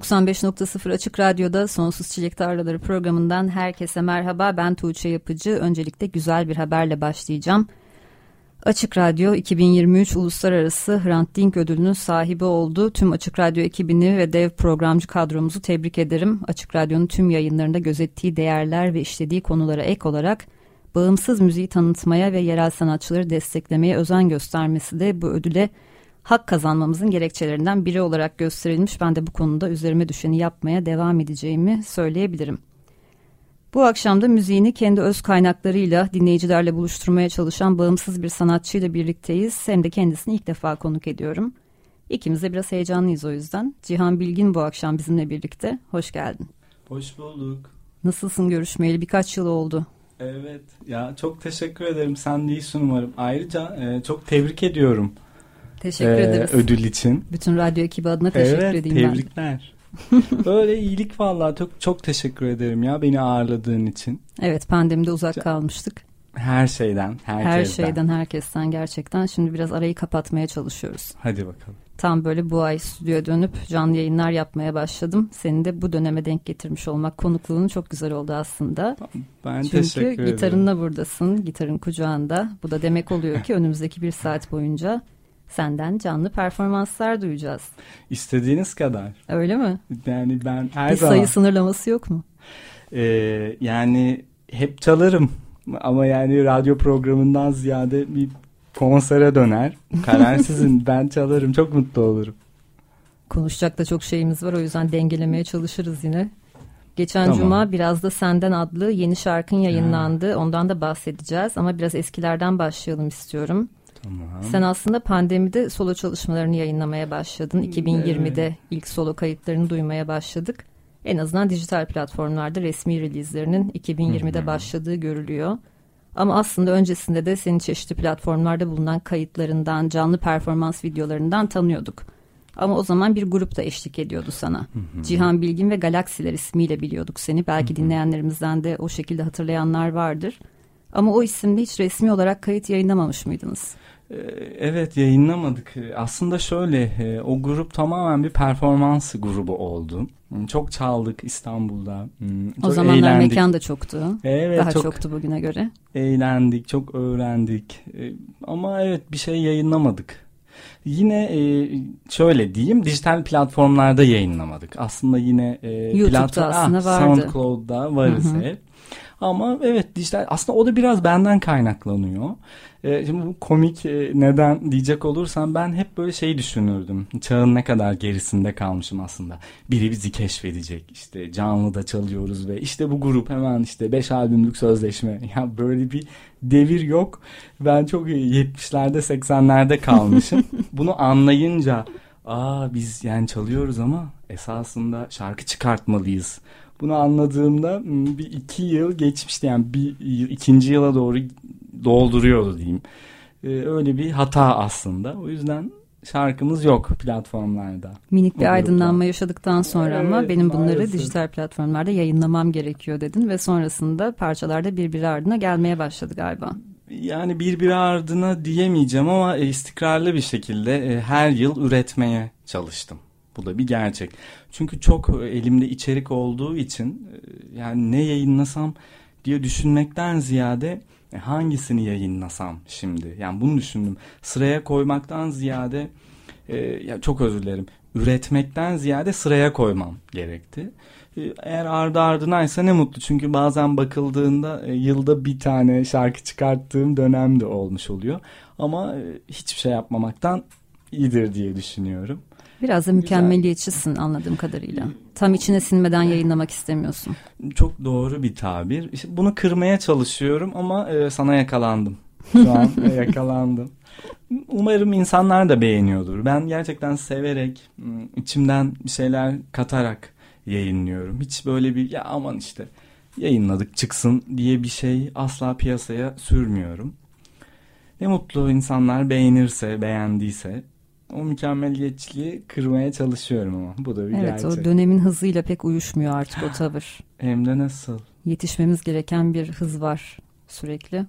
95.0 Açık Radyo'da Sonsuz Çilek Tarlaları programından herkese merhaba. Ben Tuğçe Yapıcı. Öncelikle güzel bir haberle başlayacağım. Açık Radyo 2023 Uluslararası Hrant Dink ödülünün sahibi oldu. Tüm Açık Radyo ekibini ve dev programcı kadromuzu tebrik ederim. Açık Radyo'nun tüm yayınlarında gözettiği değerler ve işlediği konulara ek olarak bağımsız müziği tanıtmaya ve yerel sanatçıları desteklemeye özen göstermesi de bu ödüle hak kazanmamızın gerekçelerinden biri olarak gösterilmiş. Ben de bu konuda üzerime düşeni yapmaya devam edeceğimi söyleyebilirim. Bu akşam da müziğini kendi öz kaynaklarıyla dinleyicilerle buluşturmaya çalışan bağımsız bir sanatçıyla birlikteyiz. Hem de kendisini ilk defa konuk ediyorum. İkimiz de biraz heyecanlıyız o yüzden. Cihan Bilgin bu akşam bizimle birlikte. Hoş geldin. Hoş bulduk. Nasılsın görüşmeyeli? Birkaç yıl oldu. Evet ya çok teşekkür ederim. Sen de iyisin umarım. Ayrıca e, çok tebrik ediyorum. Teşekkür ee, ederiz. Ödül için. Bütün radyo ekibi adına teşekkür evet, edeyim tebrikler. ben. tebrikler. Böyle iyilik vallahi çok çok teşekkür ederim ya beni ağırladığın için. Evet pandemide uzak kalmıştık. Her şeyden, herkesten. Her şeyden, herkesten gerçekten. Şimdi biraz arayı kapatmaya çalışıyoruz. Hadi bakalım. Tam böyle bu ay stüdyoya dönüp canlı yayınlar yapmaya başladım. Seni de bu döneme denk getirmiş olmak konukluğunu çok güzel oldu aslında. Ben Çünkü teşekkür ederim. Çünkü gitarınla buradasın, gitarın kucağında. Bu da demek oluyor ki önümüzdeki bir saat boyunca senden canlı performanslar duyacağız. İstediğiniz kadar. Öyle mi? Yani ben her bir zaman... Bir sayı sınırlaması yok mu? Ee, yani hep çalarım ama yani radyo programından ziyade bir konsere döner. Karar sizin ben çalarım çok mutlu olurum. Konuşacak da çok şeyimiz var o yüzden dengelemeye çalışırız yine. Geçen tamam. cuma biraz da Senden adlı yeni şarkın yayınlandı. Ha. Ondan da bahsedeceğiz ama biraz eskilerden başlayalım istiyorum. Tamam. Sen aslında pandemide solo çalışmalarını yayınlamaya başladın. 2020'de evet. ilk solo kayıtlarını duymaya başladık. En azından dijital platformlarda resmi release'lerinin 2020'de Hı-hı. başladığı görülüyor. Ama aslında öncesinde de senin çeşitli platformlarda bulunan kayıtlarından, canlı performans videolarından tanıyorduk. Ama o zaman bir grup da eşlik ediyordu sana. Hı-hı. Cihan Bilgin ve Galaksiler ismiyle biliyorduk seni. Belki Hı-hı. dinleyenlerimizden de o şekilde hatırlayanlar vardır. Ama o isimde hiç resmi olarak kayıt yayınlamamış mıydınız? Ee, evet yayınlamadık. Aslında şöyle e, o grup tamamen bir performans grubu oldu. Hmm, çok çaldık İstanbul'da. Hmm, çok o zamanlar eğlendik. mekan da çoktu. Evet, Daha çok çoktu bugüne göre. Eğlendik, çok öğrendik. Ee, ama evet bir şey yayınlamadık. Yine e, şöyle diyeyim dijital platformlarda yayınlamadık. Aslında yine e, YouTube'da platform, aslında ah, vardı. SoundCloud'da varız hep. Ama evet dijital aslında o da biraz benden kaynaklanıyor. E, şimdi bu komik e, neden diyecek olursam ben hep böyle şey düşünürdüm. Çağın ne kadar gerisinde kalmışım aslında. Biri bizi keşfedecek. İşte canlı da çalıyoruz ve işte bu grup hemen işte 5 albümlük sözleşme. Ya böyle bir devir yok. Ben çok 70'lerde 80'lerde kalmışım. Bunu anlayınca aa biz yani çalıyoruz ama esasında şarkı çıkartmalıyız bunu anladığımda bir iki yıl geçmişti yani bir ikinci yıla doğru dolduruyordu diyeyim. Ee, öyle bir hata aslında. O yüzden şarkımız yok platformlarda. Minik bir aydınlanma yaşadıktan sonra evet, ama benim bunları maalesef. dijital platformlarda yayınlamam gerekiyor dedin ve sonrasında parçalarda birbiri ardına gelmeye başladı galiba. Yani birbiri ardına diyemeyeceğim ama istikrarlı bir şekilde her yıl üretmeye çalıştım. Bu da bir gerçek. Çünkü çok elimde içerik olduğu için e, yani ne yayınlasam diye düşünmekten ziyade e, hangisini yayınlasam şimdi? Yani bunu düşündüm. Sıraya koymaktan ziyade e, ya çok özür dilerim. Üretmekten ziyade sıraya koymam gerekti. E, eğer ardı ardınaysa ne mutlu. Çünkü bazen bakıldığında e, yılda bir tane şarkı çıkarttığım dönem de olmuş oluyor. Ama e, hiçbir şey yapmamaktan iyidir diye düşünüyorum. Biraz da mükemmeliyetçisin anladığım kadarıyla. Tam içine sinmeden yayınlamak istemiyorsun. Çok doğru bir tabir. İşte bunu kırmaya çalışıyorum ama e, sana yakalandım. Şu an yakalandım. Umarım insanlar da beğeniyordur. Ben gerçekten severek, içimden bir şeyler katarak yayınlıyorum. Hiç böyle bir ya aman işte yayınladık çıksın diye bir şey asla piyasaya sürmüyorum. Ne mutlu insanlar beğenirse, beğendiyse o mükemmeliyetçiliği kırmaya çalışıyorum ama bu da bir evet, gerçek. Evet o dönemin hızıyla pek uyuşmuyor artık o tavır. Hem de nasıl? Yetişmemiz gereken bir hız var sürekli.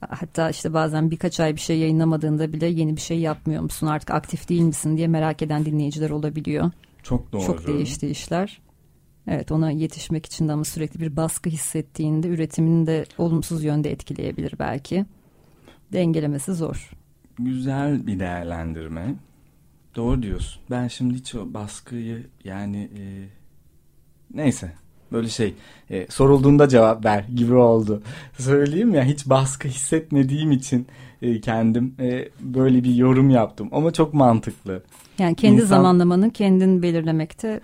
Hatta işte bazen birkaç ay bir şey yayınlamadığında bile yeni bir şey yapmıyor musun artık aktif değil misin diye merak eden dinleyiciler olabiliyor. Çok doğru. Çok değişti işler. Evet ona yetişmek için de ama sürekli bir baskı hissettiğinde üretimini de olumsuz yönde etkileyebilir belki. Dengelemesi zor. Güzel bir değerlendirme. Doğru diyorsun. Ben şimdi hiç o baskıyı yani e, neyse böyle şey e, sorulduğunda cevap ver gibi oldu. Söyleyeyim ya hiç baskı hissetmediğim için e, kendim e, böyle bir yorum yaptım ama çok mantıklı. Yani kendi İnsan... zamanlamanı kendin belirlemekte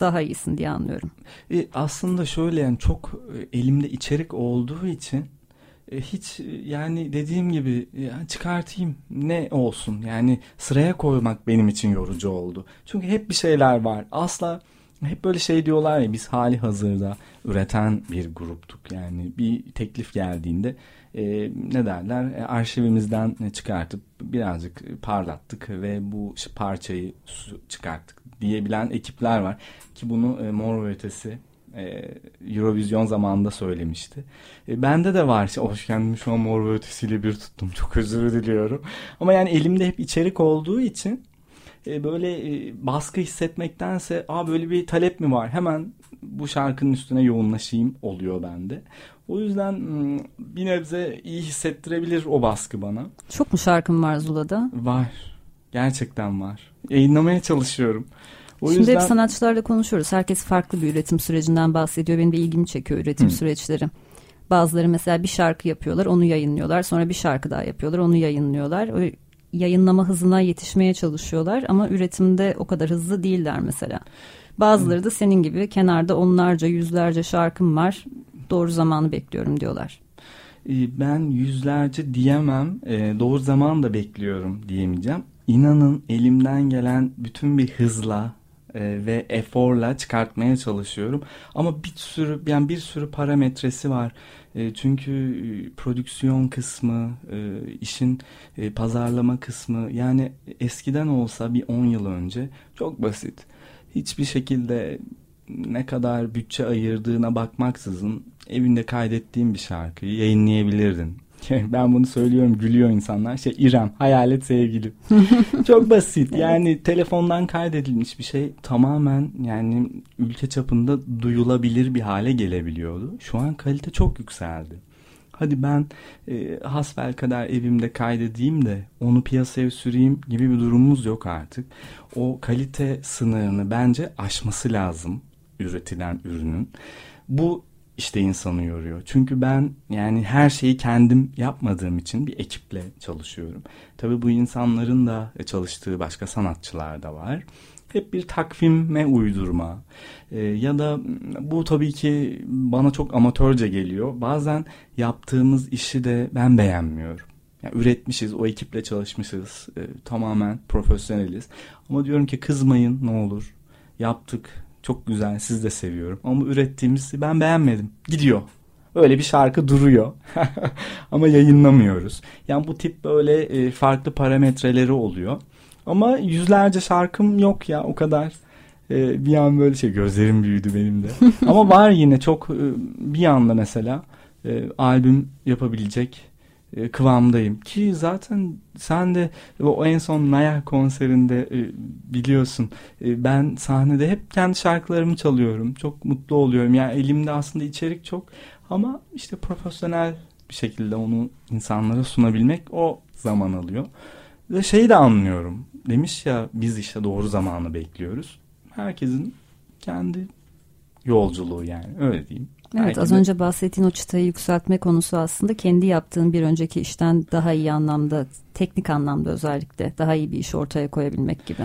daha iyisin diye anlıyorum. E, aslında şöyle yani çok e, elimde içerik olduğu için hiç yani dediğim gibi ya çıkartayım ne olsun yani sıraya koymak benim için yorucu oldu. Çünkü hep bir şeyler var. Asla hep böyle şey diyorlar ya biz hali hazırda üreten bir gruptuk. Yani bir teklif geldiğinde e, ne derler e, arşivimizden çıkartıp birazcık parlattık ve bu parçayı çıkarttık diyebilen ekipler var. Ki bunu e, Mor Ötesi e, Eurovision zamanında söylemişti. E, bende de var. Hoş kendimi şu an Mor ve Ötesi'yle bir tuttum. Çok özür diliyorum. Ama yani elimde hep içerik olduğu için e, böyle e, baskı hissetmektense Aa, böyle bir talep mi var hemen bu şarkının üstüne yoğunlaşayım oluyor bende. O yüzden bir nebze iyi hissettirebilir o baskı bana. Çok mu şarkın var Zula'da? Var. Gerçekten var. Yayınlamaya çalışıyorum. O Şimdi yüzden... hep sanatçılarla konuşuyoruz. Herkes farklı bir üretim sürecinden bahsediyor. Benim de ilgimi çekiyor üretim Hı. süreçleri. Bazıları mesela bir şarkı yapıyorlar, onu yayınlıyorlar. Sonra bir şarkı daha yapıyorlar, onu yayınlıyorlar. O yayınlama hızına yetişmeye çalışıyorlar ama üretimde o kadar hızlı değiller mesela. Bazıları da senin gibi kenarda onlarca yüzlerce şarkım var doğru zamanı bekliyorum diyorlar. Ee, ben yüzlerce diyemem ee, doğru zaman da bekliyorum diyemeyeceğim. İnanın elimden gelen bütün bir hızla e, ve eforla çıkartmaya çalışıyorum. Ama bir sürü yani bir sürü parametresi var. E, çünkü e, prodüksiyon kısmı, işin pazarlama kısmı yani eskiden olsa bir 10 yıl önce çok basit. Hiçbir şekilde ne kadar bütçe ayırdığına bakmaksızın evinde kaydettiğin bir şarkıyı yayınlayabilirdin. Ben bunu söylüyorum gülüyor insanlar. Şey İrem hayalet sevgilim. Çok basit. Yani telefondan kaydedilmiş bir şey tamamen yani ülke çapında duyulabilir bir hale gelebiliyordu. Şu an kalite çok yükseldi. Hadi ben e, hasbel kadar evimde kaydedeyim de onu piyasaya süreyim gibi bir durumumuz yok artık. O kalite sınırını bence aşması lazım üretilen ürünün. Bu işte insanı yoruyor. Çünkü ben yani her şeyi kendim yapmadığım için bir ekiple çalışıyorum. Tabii bu insanların da çalıştığı başka sanatçılar da var. Hep bir takvime uydurma ee, ya da bu tabii ki bana çok amatörce geliyor. Bazen yaptığımız işi de ben beğenmiyorum. Yani üretmişiz, o ekiple çalışmışız, e, tamamen profesyoneliz. Ama diyorum ki kızmayın ne olur. Yaptık, çok güzel. Siz de seviyorum. Ama ürettiğimizi ben beğenmedim. Gidiyor. Öyle bir şarkı duruyor. Ama yayınlamıyoruz. Yani bu tip böyle e, farklı parametreleri oluyor. Ama yüzlerce şarkım yok ya o kadar. E, bir an böyle şey gözlerim büyüdü benim de. Ama var yine çok e, bir anda mesela albüm yapabilecek kıvamdayım. Ki zaten sen de o en son Naya konserinde e, biliyorsun e, ben sahnede hep kendi şarkılarımı çalıyorum. Çok mutlu oluyorum. Yani elimde aslında içerik çok ama işte profesyonel bir şekilde onu insanlara sunabilmek o zaman alıyor. Ve şeyi de yolculuğu yani öyle diyeyim. Evet Belki az de... önce bahsettiğin o çıtayı yükseltme konusu aslında kendi yaptığın bir önceki işten daha iyi anlamda, teknik anlamda özellikle daha iyi bir iş ortaya koyabilmek gibi.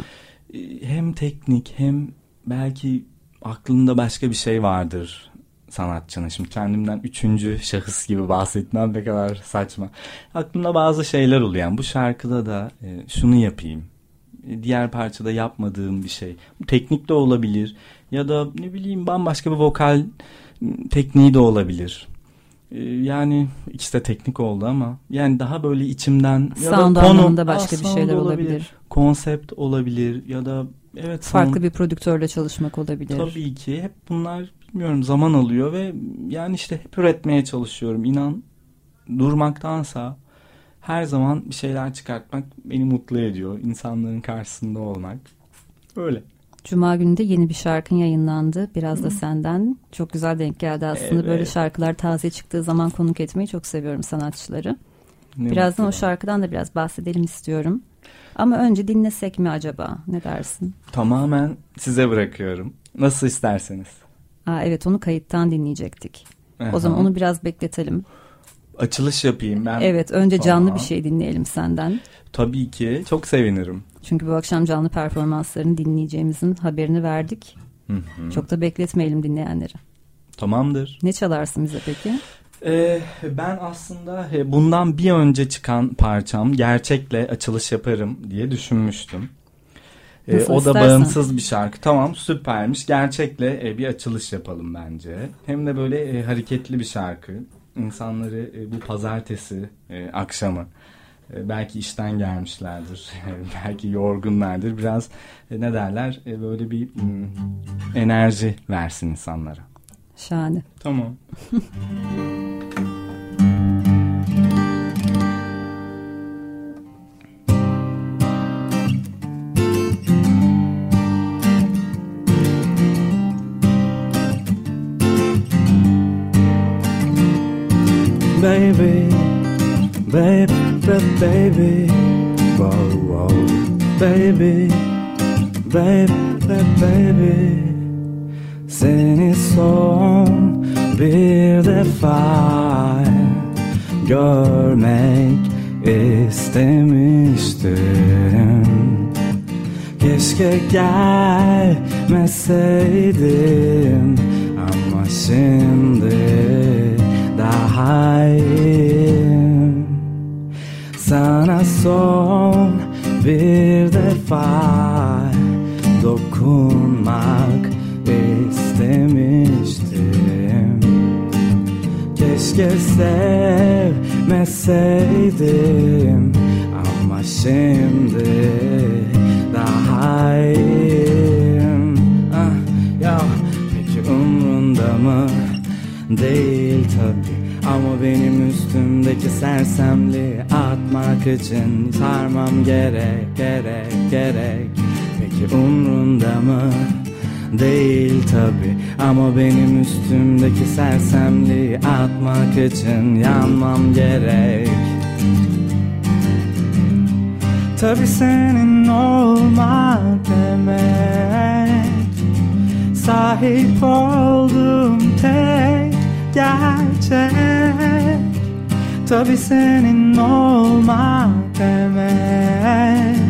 Ee, hem teknik hem belki aklında başka bir şey vardır sanatçının. Şimdi kendimden üçüncü şahıs gibi bahsetmem ne kadar saçma. Aklımda bazı şeyler oluyor. Yani bu şarkıda da e, şunu yapayım. E, diğer parçada yapmadığım bir şey. Bu teknik de olabilir. Ya da ne bileyim bambaşka bir vokal tekniği de olabilir. E, yani ikisi de teknik oldu ama yani daha böyle içimden ya sound da konu, başka bir şeyler olabilir. olabilir. Konsept olabilir ya da evet farklı sound, bir prodüktörle çalışmak olabilir. Tabii ki hep bunlar bilmiyorum zaman alıyor ve yani işte hep üretmeye çalışıyorum. İnan durmaktansa her zaman bir şeyler çıkartmak beni mutlu ediyor. İnsanların karşısında olmak. Öyle. Cuma günü de yeni bir şarkın yayınlandı. Biraz da senden. Çok güzel denk geldi aslında. Evet. Böyle şarkılar taze çıktığı zaman konuk etmeyi çok seviyorum sanatçıları. Ne Birazdan o şarkıdan da biraz bahsedelim istiyorum. Ama önce dinlesek mi acaba? Ne dersin? Tamamen size bırakıyorum. Nasıl isterseniz. Aa, evet onu kayıttan dinleyecektik. Aha. O zaman onu biraz bekletelim. Açılış yapayım ben. Evet önce canlı tamam. bir şey dinleyelim senden. Tabii ki çok sevinirim. Çünkü bu akşam canlı performanslarını dinleyeceğimizin haberini verdik. Hı hı. Çok da bekletmeyelim dinleyenleri. Tamamdır. Ne çalarsın bize peki? Ee, ben aslında e, bundan bir önce çıkan parçam gerçekle açılış yaparım diye düşünmüştüm. Ee, o istersen. da bağımsız bir şarkı. Tamam süpermiş. Gerçekle e, bir açılış yapalım bence. Hem de böyle e, hareketli bir şarkı. İnsanları e, bu pazartesi e, akşamı belki işten gelmişlerdir. belki yorgunlardır. Biraz e, ne derler e, böyle bir m, enerji versin insanlara. Şahane. Tamam. baby, baby, baby, whoa, whoa, baby, baby, baby. Seni son bir defa görmek istemiştim. Keşke gelmeseydim ama şimdi halim Sana son bir defa dokunmak istemiştim. Keşke sevmeseydim ama şimdi daha iyiyim. Ah, ya, Peki umrunda mı değil ama benim üstümdeki sersemliği atmak için sarmam gerek gerek gerek. Peki umrunda mı? Değil tabi ama benim üstümdeki sersemliği atmak için yanmam gerek. Tabi senin olmak demek. Sahip oldum tek gerçek. Tabi senin olmak demek.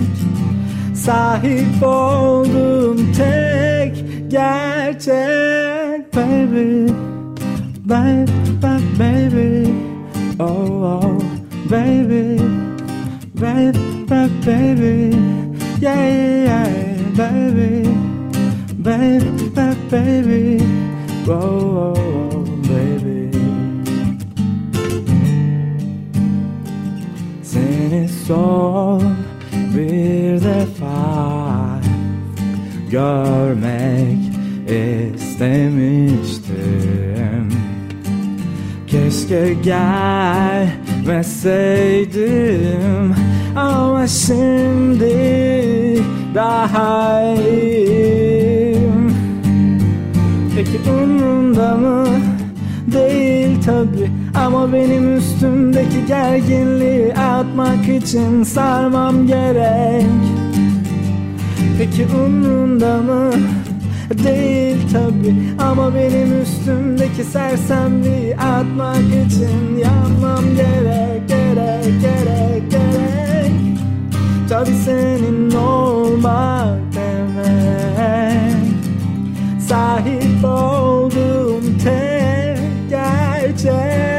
Sahip olduğum tek gerçek Baby, baby, baby Oh, oh, baby, baby, baby Yeah, yeah, baby, baby, baby Oh, oh, oh Seni son bir defa görmek istemiştim. Keşke gelmeseydim ama şimdi daha iyiyim. Peki umrunda mı? Değil tabi ama benim üstümdeki gerginliği atmak için sarmam gerek. Peki umrunda mı? Değil tabi Ama benim üstümdeki sersemliği atmak için Yanmam gerek gerek gerek gerek. Tabi senin olmak demek. Sahip olduğum tek gerçek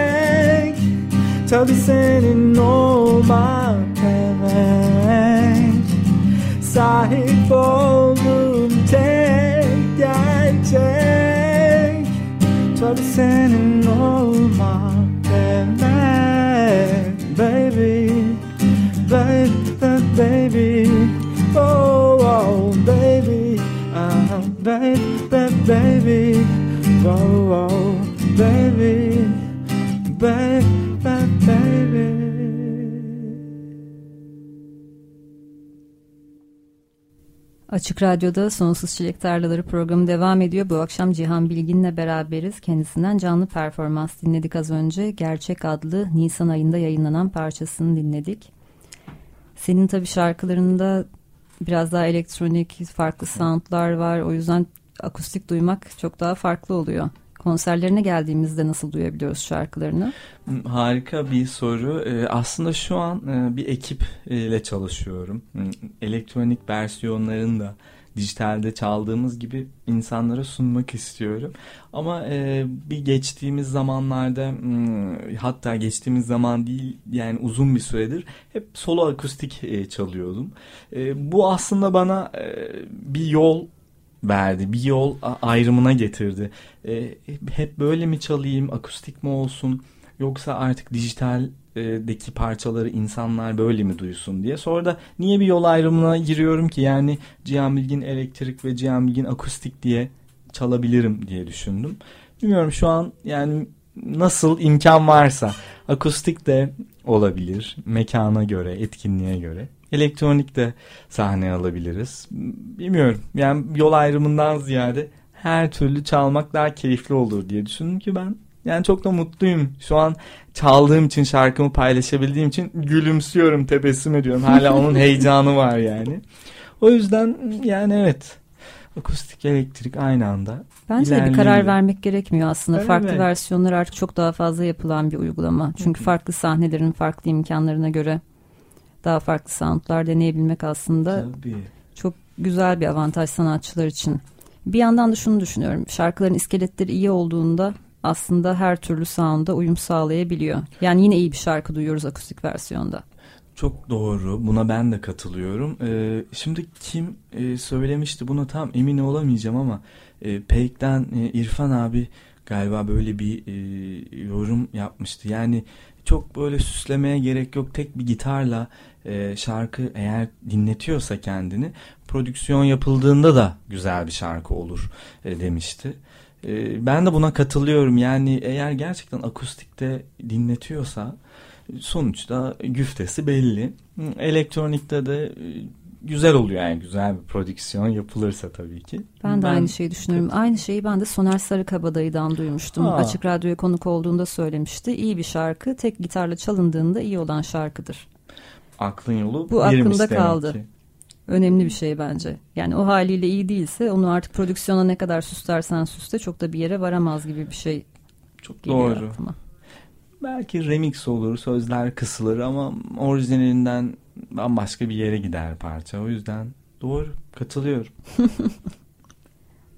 Tabi senin olmak demek Sahip olduğum tek gerçek Tabi senin olmak demek Baby, baby, baby. Oh, oh, baby, uh, baby, baby. Oh, oh, baby, baby, baby Açık Radyo'da Sonsuz Çilek Tarlaları programı devam ediyor. Bu akşam Cihan Bilgin'le beraberiz. Kendisinden canlı performans dinledik az önce. Gerçek adlı Nisan ayında yayınlanan parçasını dinledik. Senin tabii şarkılarında biraz daha elektronik, farklı soundlar var. O yüzden akustik duymak çok daha farklı oluyor. Konserlerine geldiğimizde nasıl duyabiliyoruz şarkılarını? Hmm, harika bir soru. Ee, aslında şu an e, bir ekip ile çalışıyorum. Hmm, elektronik versiyonlarını da dijitalde çaldığımız gibi insanlara sunmak istiyorum. Ama e, bir geçtiğimiz zamanlarda hmm, hatta geçtiğimiz zaman değil yani uzun bir süredir hep solo akustik e, çalıyordum. bu aslında bana bir yol verdi. Bir yol ayrımına getirdi. E, hep böyle mi çalayım, akustik mi olsun yoksa artık dijitaldeki parçaları insanlar böyle mi duysun diye. Sonra da niye bir yol ayrımına giriyorum ki yani Cihan Bilgin elektrik ve Cihan Bilgin akustik diye çalabilirim diye düşündüm. Bilmiyorum şu an yani nasıl imkan varsa akustik de olabilir mekana göre, etkinliğe göre. Elektronik de sahne alabiliriz. Bilmiyorum. Yani yol ayrımından ziyade her türlü çalmak daha keyifli olur diye düşündüm ki ben yani çok da mutluyum. Şu an çaldığım için şarkımı paylaşabildiğim için gülümsüyorum, tebessüm ediyorum. Hala onun heyecanı var yani. O yüzden yani evet akustik elektrik aynı anda Bence de bir karar vermek gerekmiyor aslında. Evet. Farklı versiyonlar artık çok daha fazla yapılan bir uygulama. Çünkü farklı sahnelerin farklı imkanlarına göre daha farklı soundlar deneyebilmek aslında Tabii. çok güzel bir avantaj sanatçılar için. Bir yandan da şunu düşünüyorum. Şarkıların iskeletleri iyi olduğunda aslında her türlü sound'a uyum sağlayabiliyor. Yani yine iyi bir şarkı duyuyoruz akustik versiyonda. Çok doğru. Buna ben de katılıyorum. Ee, şimdi kim e, söylemişti bunu tam emin olamayacağım ama e, Peyk'ten e, İrfan abi galiba böyle bir e, yorum yapmıştı. Yani çok böyle süslemeye gerek yok. Tek bir gitarla e, şarkı eğer dinletiyorsa kendini prodüksiyon yapıldığında da güzel bir şarkı olur e, demişti. E, ben de buna katılıyorum. Yani eğer gerçekten akustikte dinletiyorsa sonuçta güftesi belli. Elektronikte de e, güzel oluyor yani güzel bir prodüksiyon yapılırsa tabii ki. Ben de ben, aynı şeyi düşünüyorum. Evet. Aynı şeyi ben de Soner Sarıkabadayı'dan duymuştum. Aa. Açık Radyo'ya konuk olduğunda söylemişti. İyi bir şarkı tek gitarla çalındığında iyi olan şarkıdır. Aklın yolu Bu aklımda kaldı. Ki. Önemli bir şey bence. Yani o haliyle iyi değilse onu artık prodüksiyona ne kadar süslersen süste çok da bir yere varamaz gibi bir şey çok doğru. Aklıma. Belki remix olur, sözler kısılır ama orijinalinden bambaşka bir yere gider parça. O yüzden doğru katılıyorum.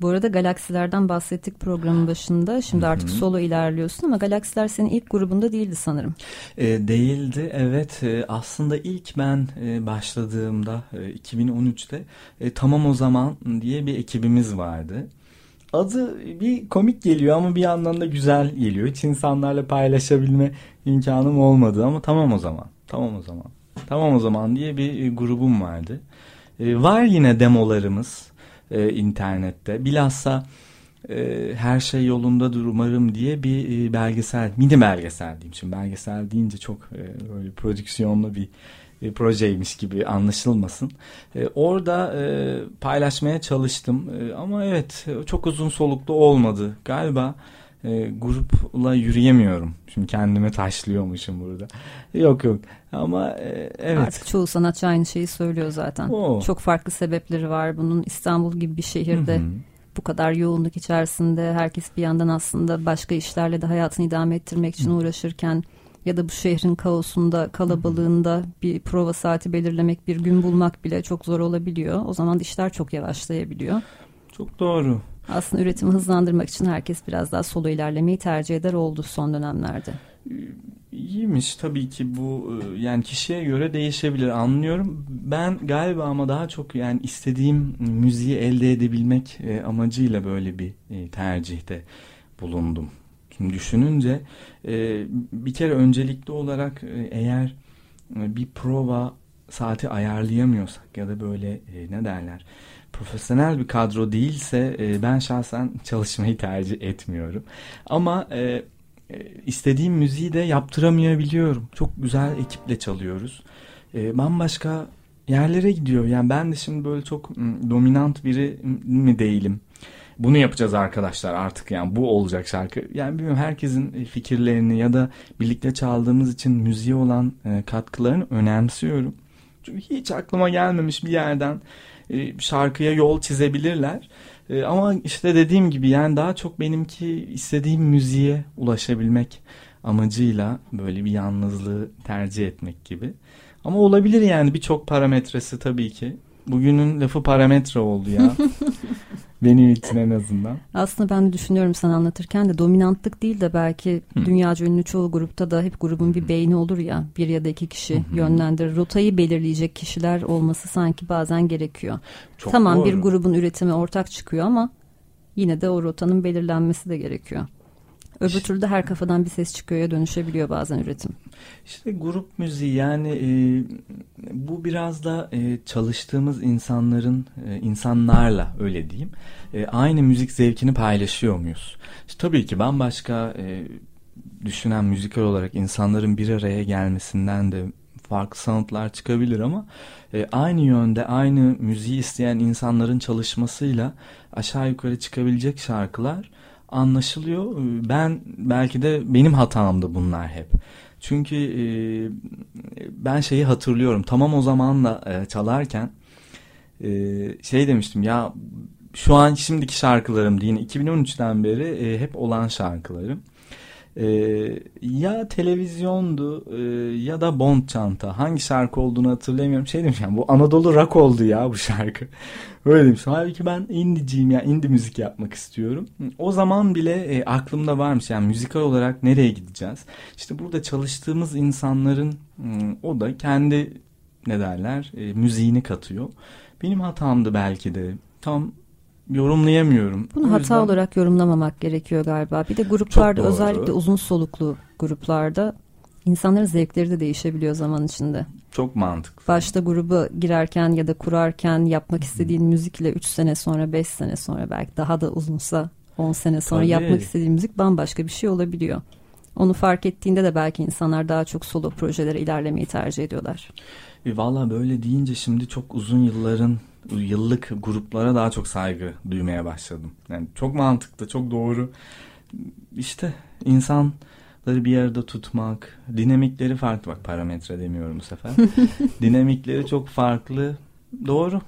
Bu arada galaksilerden bahsettik programın başında. Şimdi artık solo ilerliyorsun ama galaksiler senin ilk grubunda değildi sanırım. E, değildi evet. E, aslında ilk ben e, başladığımda e, 2013'te e, Tamam O Zaman diye bir ekibimiz vardı. Adı bir komik geliyor ama bir yandan da güzel geliyor. Hiç insanlarla paylaşabilme imkanım olmadı ama tamam o zaman. Tamam o zaman. Tamam o zaman diye bir e, grubum vardı. E, var yine demolarımız e, internette. Bilhassa e, her şey yolundadır umarım diye bir e, belgesel, mini belgesel diyeyim. Şimdi belgesel deyince çok e, böyle prodüksiyonlu bir e, projeymiş gibi anlaşılmasın. E, orada e, paylaşmaya çalıştım e, ama evet çok uzun soluklu olmadı. Galiba e, grupla yürüyemiyorum. Şimdi kendime taşlıyormuşum burada. Yok yok ama e, evet. Artık çoğu sanatçı aynı şeyi söylüyor zaten. Oo. Çok farklı sebepleri var bunun. İstanbul gibi bir şehirde bu kadar yoğunluk içerisinde herkes bir yandan aslında başka işlerle de hayatını idame ettirmek için uğraşırken ya da bu şehrin kaosunda, kalabalığında bir prova saati belirlemek, bir gün bulmak bile çok zor olabiliyor. O zaman işler çok yavaşlayabiliyor. Çok doğru. Aslında üretimi hızlandırmak için herkes biraz daha solo ilerlemeyi tercih eder oldu son dönemlerde. İyiymiş tabii ki bu e, yani kişiye göre değişebilir anlıyorum. Ben galiba ama daha çok yani istediğim müziği elde edebilmek e, amacıyla böyle bir e, tercihte bulundum. Şimdi düşününce bir kere öncelikli olarak eğer bir prova saati ayarlayamıyorsak ya da böyle ne derler profesyonel bir kadro değilse ben şahsen çalışmayı tercih etmiyorum. Ama e, istediğim müziği de yaptıramayabiliyorum. Çok güzel ekiple çalıyoruz. E, bambaşka yerlere gidiyor. Yani ben de şimdi böyle çok dominant biri mi değilim. Bunu yapacağız arkadaşlar artık yani bu olacak şarkı. Yani bilmiyorum herkesin fikirlerini ya da birlikte çaldığımız için müziğe olan e, katkılarını önemsiyorum. Çünkü hiç aklıma gelmemiş bir yerden e, şarkıya yol çizebilirler. E, ama işte dediğim gibi yani daha çok benimki istediğim müziğe ulaşabilmek amacıyla böyle bir yalnızlığı tercih etmek gibi. Ama olabilir yani birçok parametresi tabii ki. Bugünün lafı parametre oldu ya. Benim için en azından. Aslında ben de düşünüyorum sen anlatırken de dominantlık değil de belki Hı. dünyaca ünlü çoğu grupta da hep grubun bir beyni olur ya. Bir ya da iki kişi Hı. yönlendirir. Rotayı belirleyecek kişiler olması sanki bazen gerekiyor. Çok tamam doğru. bir grubun üretimi ortak çıkıyor ama yine de o rotanın belirlenmesi de gerekiyor. Öbür türlü de her kafadan bir ses çıkıyor ya dönüşebiliyor bazen üretim. İşte grup müziği yani e, bu biraz da e, çalıştığımız insanların e, insanlarla öyle diyeyim e, aynı müzik zevkini paylaşıyor muyuz? İşte tabii ki bambaşka e, düşünen müzikal olarak insanların bir araya gelmesinden de farklı soundlar çıkabilir ama e, aynı yönde aynı müziği isteyen insanların çalışmasıyla aşağı yukarı çıkabilecek şarkılar anlaşılıyor. Ee, ben belki de benim hatamdı bunlar hep. Çünkü e, ben şeyi hatırlıyorum. Tamam o zamanla e, çalarken e, şey demiştim ya şu an şimdiki şarkılarım yine 2013'ten beri e, hep olan şarkılarım. Ee, ya televizyondu e, ya da Bond çanta. Hangi şarkı olduğunu hatırlamıyorum. Şey demiş yani bu Anadolu rock oldu ya bu şarkı. Öyle demiş. Halbuki ben indiciyim ya indie müzik yapmak istiyorum. O zaman bile e, aklımda varmış yani müzikal olarak nereye gideceğiz? İşte burada çalıştığımız insanların hmm, o da kendi ne derler e, müziğini katıyor. Benim hatamdı belki de. Tam yorumlayamıyorum. Bunu o hata yüzden... olarak yorumlamamak gerekiyor galiba. Bir de gruplarda özellikle uzun soluklu gruplarda insanların zevkleri de değişebiliyor zaman içinde. Çok mantıklı. Başta grubu girerken ya da kurarken yapmak istediğin müzikle 3 sene sonra 5 sene sonra belki daha da uzunsa 10 sene sonra Tabii. yapmak istediğin müzik bambaşka bir şey olabiliyor. Onu fark ettiğinde de belki insanlar daha çok solo projelere ilerlemeyi tercih ediyorlar. E, Valla böyle deyince şimdi çok uzun yılların yıllık gruplara daha çok saygı duymaya başladım. Yani çok mantıklı, çok doğru. İşte insanları bir arada tutmak, dinamikleri farklı. Bak parametre demiyorum bu sefer. dinamikleri çok farklı. Doğru.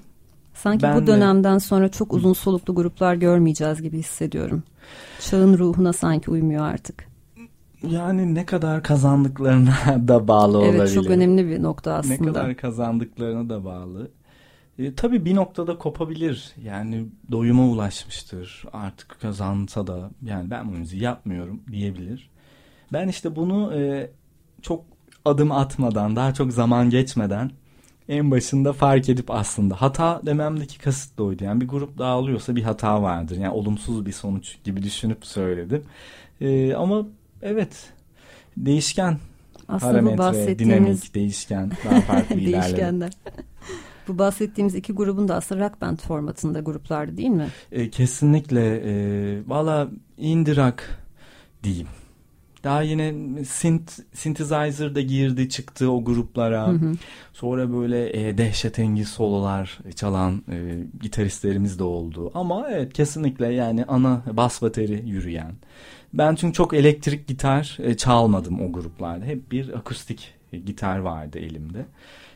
Sanki ben bu dönemden de... sonra çok uzun soluklu gruplar görmeyeceğiz gibi hissediyorum. Çağın ruhuna sanki uymuyor artık. Yani ne kadar kazandıklarına da bağlı evet, olabilir. Evet çok önemli bir nokta aslında. Ne kadar kazandıklarına da bağlı. E, tabii bir noktada kopabilir. Yani doyuma ulaşmıştır. Artık kazansa da yani ben bu müziği yapmıyorum diyebilir. Ben işte bunu e, çok adım atmadan, daha çok zaman geçmeden en başında fark edip aslında hata dememdeki kasıt da oydu. Yani bir grup dağılıyorsa bir hata vardır. Yani olumsuz bir sonuç gibi düşünüp söyledim. E, ama evet değişken aslında parametre, bahsettiğimiz... dinamik, değişken, daha farklı Değişkenler. Bu bahsettiğimiz iki grubun da aslında rock band formatında gruplardı değil mi? E, kesinlikle. E, Valla indie rock diyeyim. Daha yine synth, synthesizer da girdi çıktı o gruplara. Hı hı. Sonra böyle e, dehşetengiz sololar çalan e, gitaristlerimiz de oldu. Ama evet kesinlikle yani ana bas bateri yürüyen. Ben çünkü çok elektrik gitar e, çalmadım o gruplarda. Hep bir akustik gitar vardı elimde.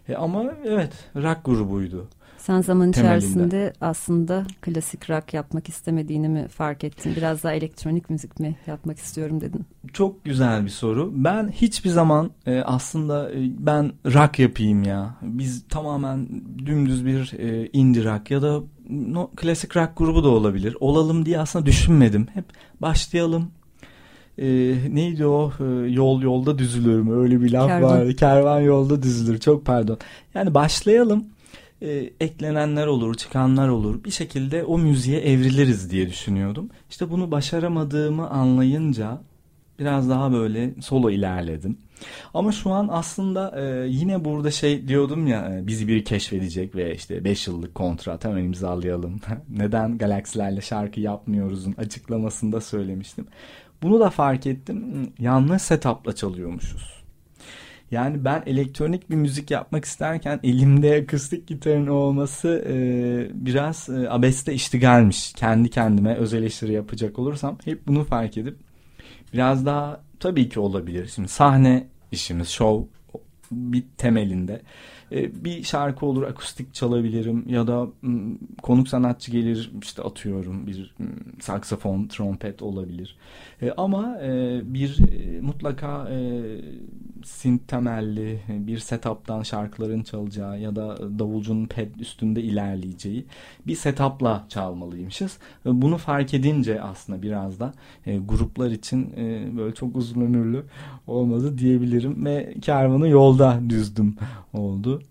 E, ama evet rock grubuydu. Sen zaman temelinde. içerisinde aslında klasik rock yapmak istemediğini mi fark ettin? Biraz daha elektronik müzik mi yapmak istiyorum dedin? Çok güzel bir soru. Ben hiçbir zaman e, aslında e, ben rock yapayım ya. Biz tamamen dümdüz bir e, indie rock ya da no, klasik rock grubu da olabilir. Olalım diye aslında düşünmedim. Hep başlayalım, e, neydi o? E, yol yolda düzülür mü? Öyle bir laf Kervan. vardı kervan yolda düzülür. Çok pardon. Yani başlayalım. E, eklenenler olur çıkanlar olur. Bir şekilde o müziğe evriliriz diye düşünüyordum. İşte bunu başaramadığımı anlayınca biraz daha böyle solo ilerledim. Ama şu an aslında e, yine burada şey diyordum ya e, bizi biri keşfedecek ve işte 5 yıllık kontrat hemen imzalayalım. Neden galaksilerle şarkı yapmıyoruzun açıklamasında söylemiştim. Bunu da fark ettim. Yanlış setupla çalıyormuşuz. Yani ben elektronik bir müzik yapmak isterken elimde akustik gitarın olması e, biraz e, abeste iştigalmiş. Kendi kendime öz eleştiri yapacak olursam hep bunu fark edip biraz daha tabii ki olabilir. Şimdi sahne işimiz, show bir temelinde. E, bir şarkı olur akustik çalabilirim ya da konuk sanatçı gelir işte atıyorum bir saksafon trompet olabilir. E, ama e, bir mutlaka synth temelli bir setup'tan şarkıların çalacağı ya da davulcunun pad üstünde ilerleyeceği bir setup'la çalmalıymışız. Bunu fark edince aslında biraz da gruplar için böyle çok uzun ömürlü olmadı diyebilirim ve kervanı yolda düzdüm oldu.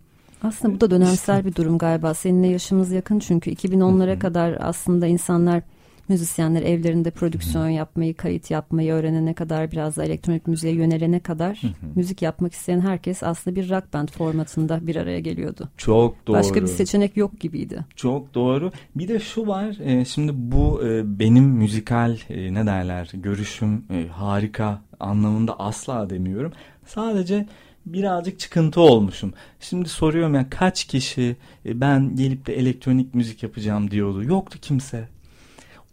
Aslında bu da dönemsel bir durum galiba. Seninle yaşımız yakın çünkü 2010'lara kadar aslında insanlar müzisyenler evlerinde prodüksiyon yapmayı, kayıt yapmayı öğrenene kadar biraz da elektronik müziğe yönelene kadar müzik yapmak isteyen herkes aslında bir rock band formatında bir araya geliyordu. Çok doğru. Başka bir seçenek yok gibiydi. Çok doğru. Bir de şu var. E, şimdi bu e, benim müzikal e, ne derler görüşüm harika anlamında asla demiyorum. Sadece birazcık çıkıntı olmuşum. Şimdi soruyorum ya kaç kişi ben gelip de elektronik müzik yapacağım diyordu. Yoktu kimse.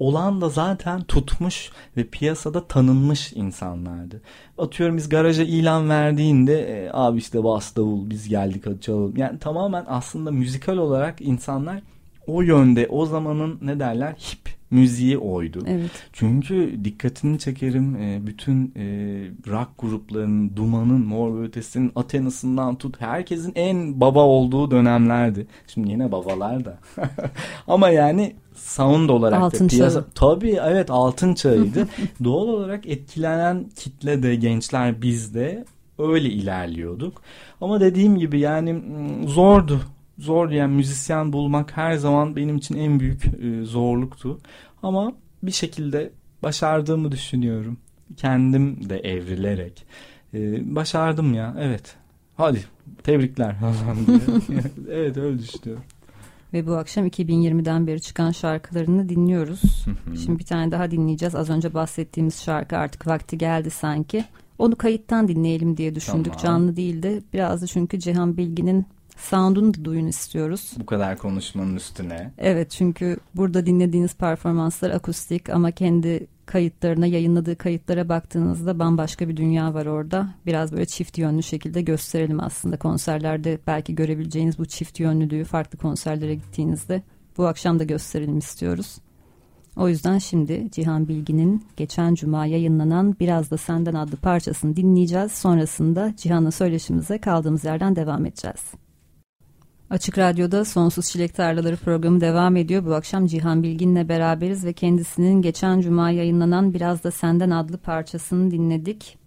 Olan da zaten tutmuş ve piyasada tanınmış insanlardı. Atıyorum biz garaja ilan verdiğinde e, abi işte bas davul biz geldik hadi. Yani tamamen aslında müzikal olarak insanlar o yönde o zamanın ne derler hip müziği oydu. Evet. Çünkü dikkatini çekerim e, bütün e, rock gruplarının Duman'ın, Mor ve Ötesi'nin, Athena'sından tut herkesin en baba olduğu dönemlerdi. Şimdi yine babalar da. Ama yani sound olarak altın da piyasa çağı. tabii evet altın çağıydı. Doğal olarak etkilenen kitle de gençler bizde öyle ilerliyorduk. Ama dediğim gibi yani zordu zor yani müzisyen bulmak her zaman benim için en büyük e, zorluktu. Ama bir şekilde başardığımı düşünüyorum. Kendim de evrilerek. E, başardım ya evet. Hadi tebrikler. evet öyle düşünüyorum. Ve bu akşam 2020'den beri çıkan şarkılarını dinliyoruz. Şimdi bir tane daha dinleyeceğiz. Az önce bahsettiğimiz şarkı artık vakti geldi sanki. Onu kayıttan dinleyelim diye düşündük. Tamam. Canlı değildi. Biraz da çünkü Cihan Bilgin'in sound'unu da duyun istiyoruz. Bu kadar konuşmanın üstüne. Evet çünkü burada dinlediğiniz performanslar akustik ama kendi kayıtlarına yayınladığı kayıtlara baktığınızda bambaşka bir dünya var orada. Biraz böyle çift yönlü şekilde gösterelim aslında konserlerde belki görebileceğiniz bu çift yönlülüğü farklı konserlere gittiğinizde bu akşam da gösterelim istiyoruz. O yüzden şimdi Cihan Bilgin'in geçen cuma yayınlanan Biraz da Senden adlı parçasını dinleyeceğiz. Sonrasında Cihan'la söyleşimize kaldığımız yerden devam edeceğiz. Açık Radyo'da Sonsuz Çilek Tarlaları programı devam ediyor. Bu akşam Cihan Bilgin'le beraberiz ve kendisinin geçen cuma yayınlanan Biraz da Senden adlı parçasını dinledik.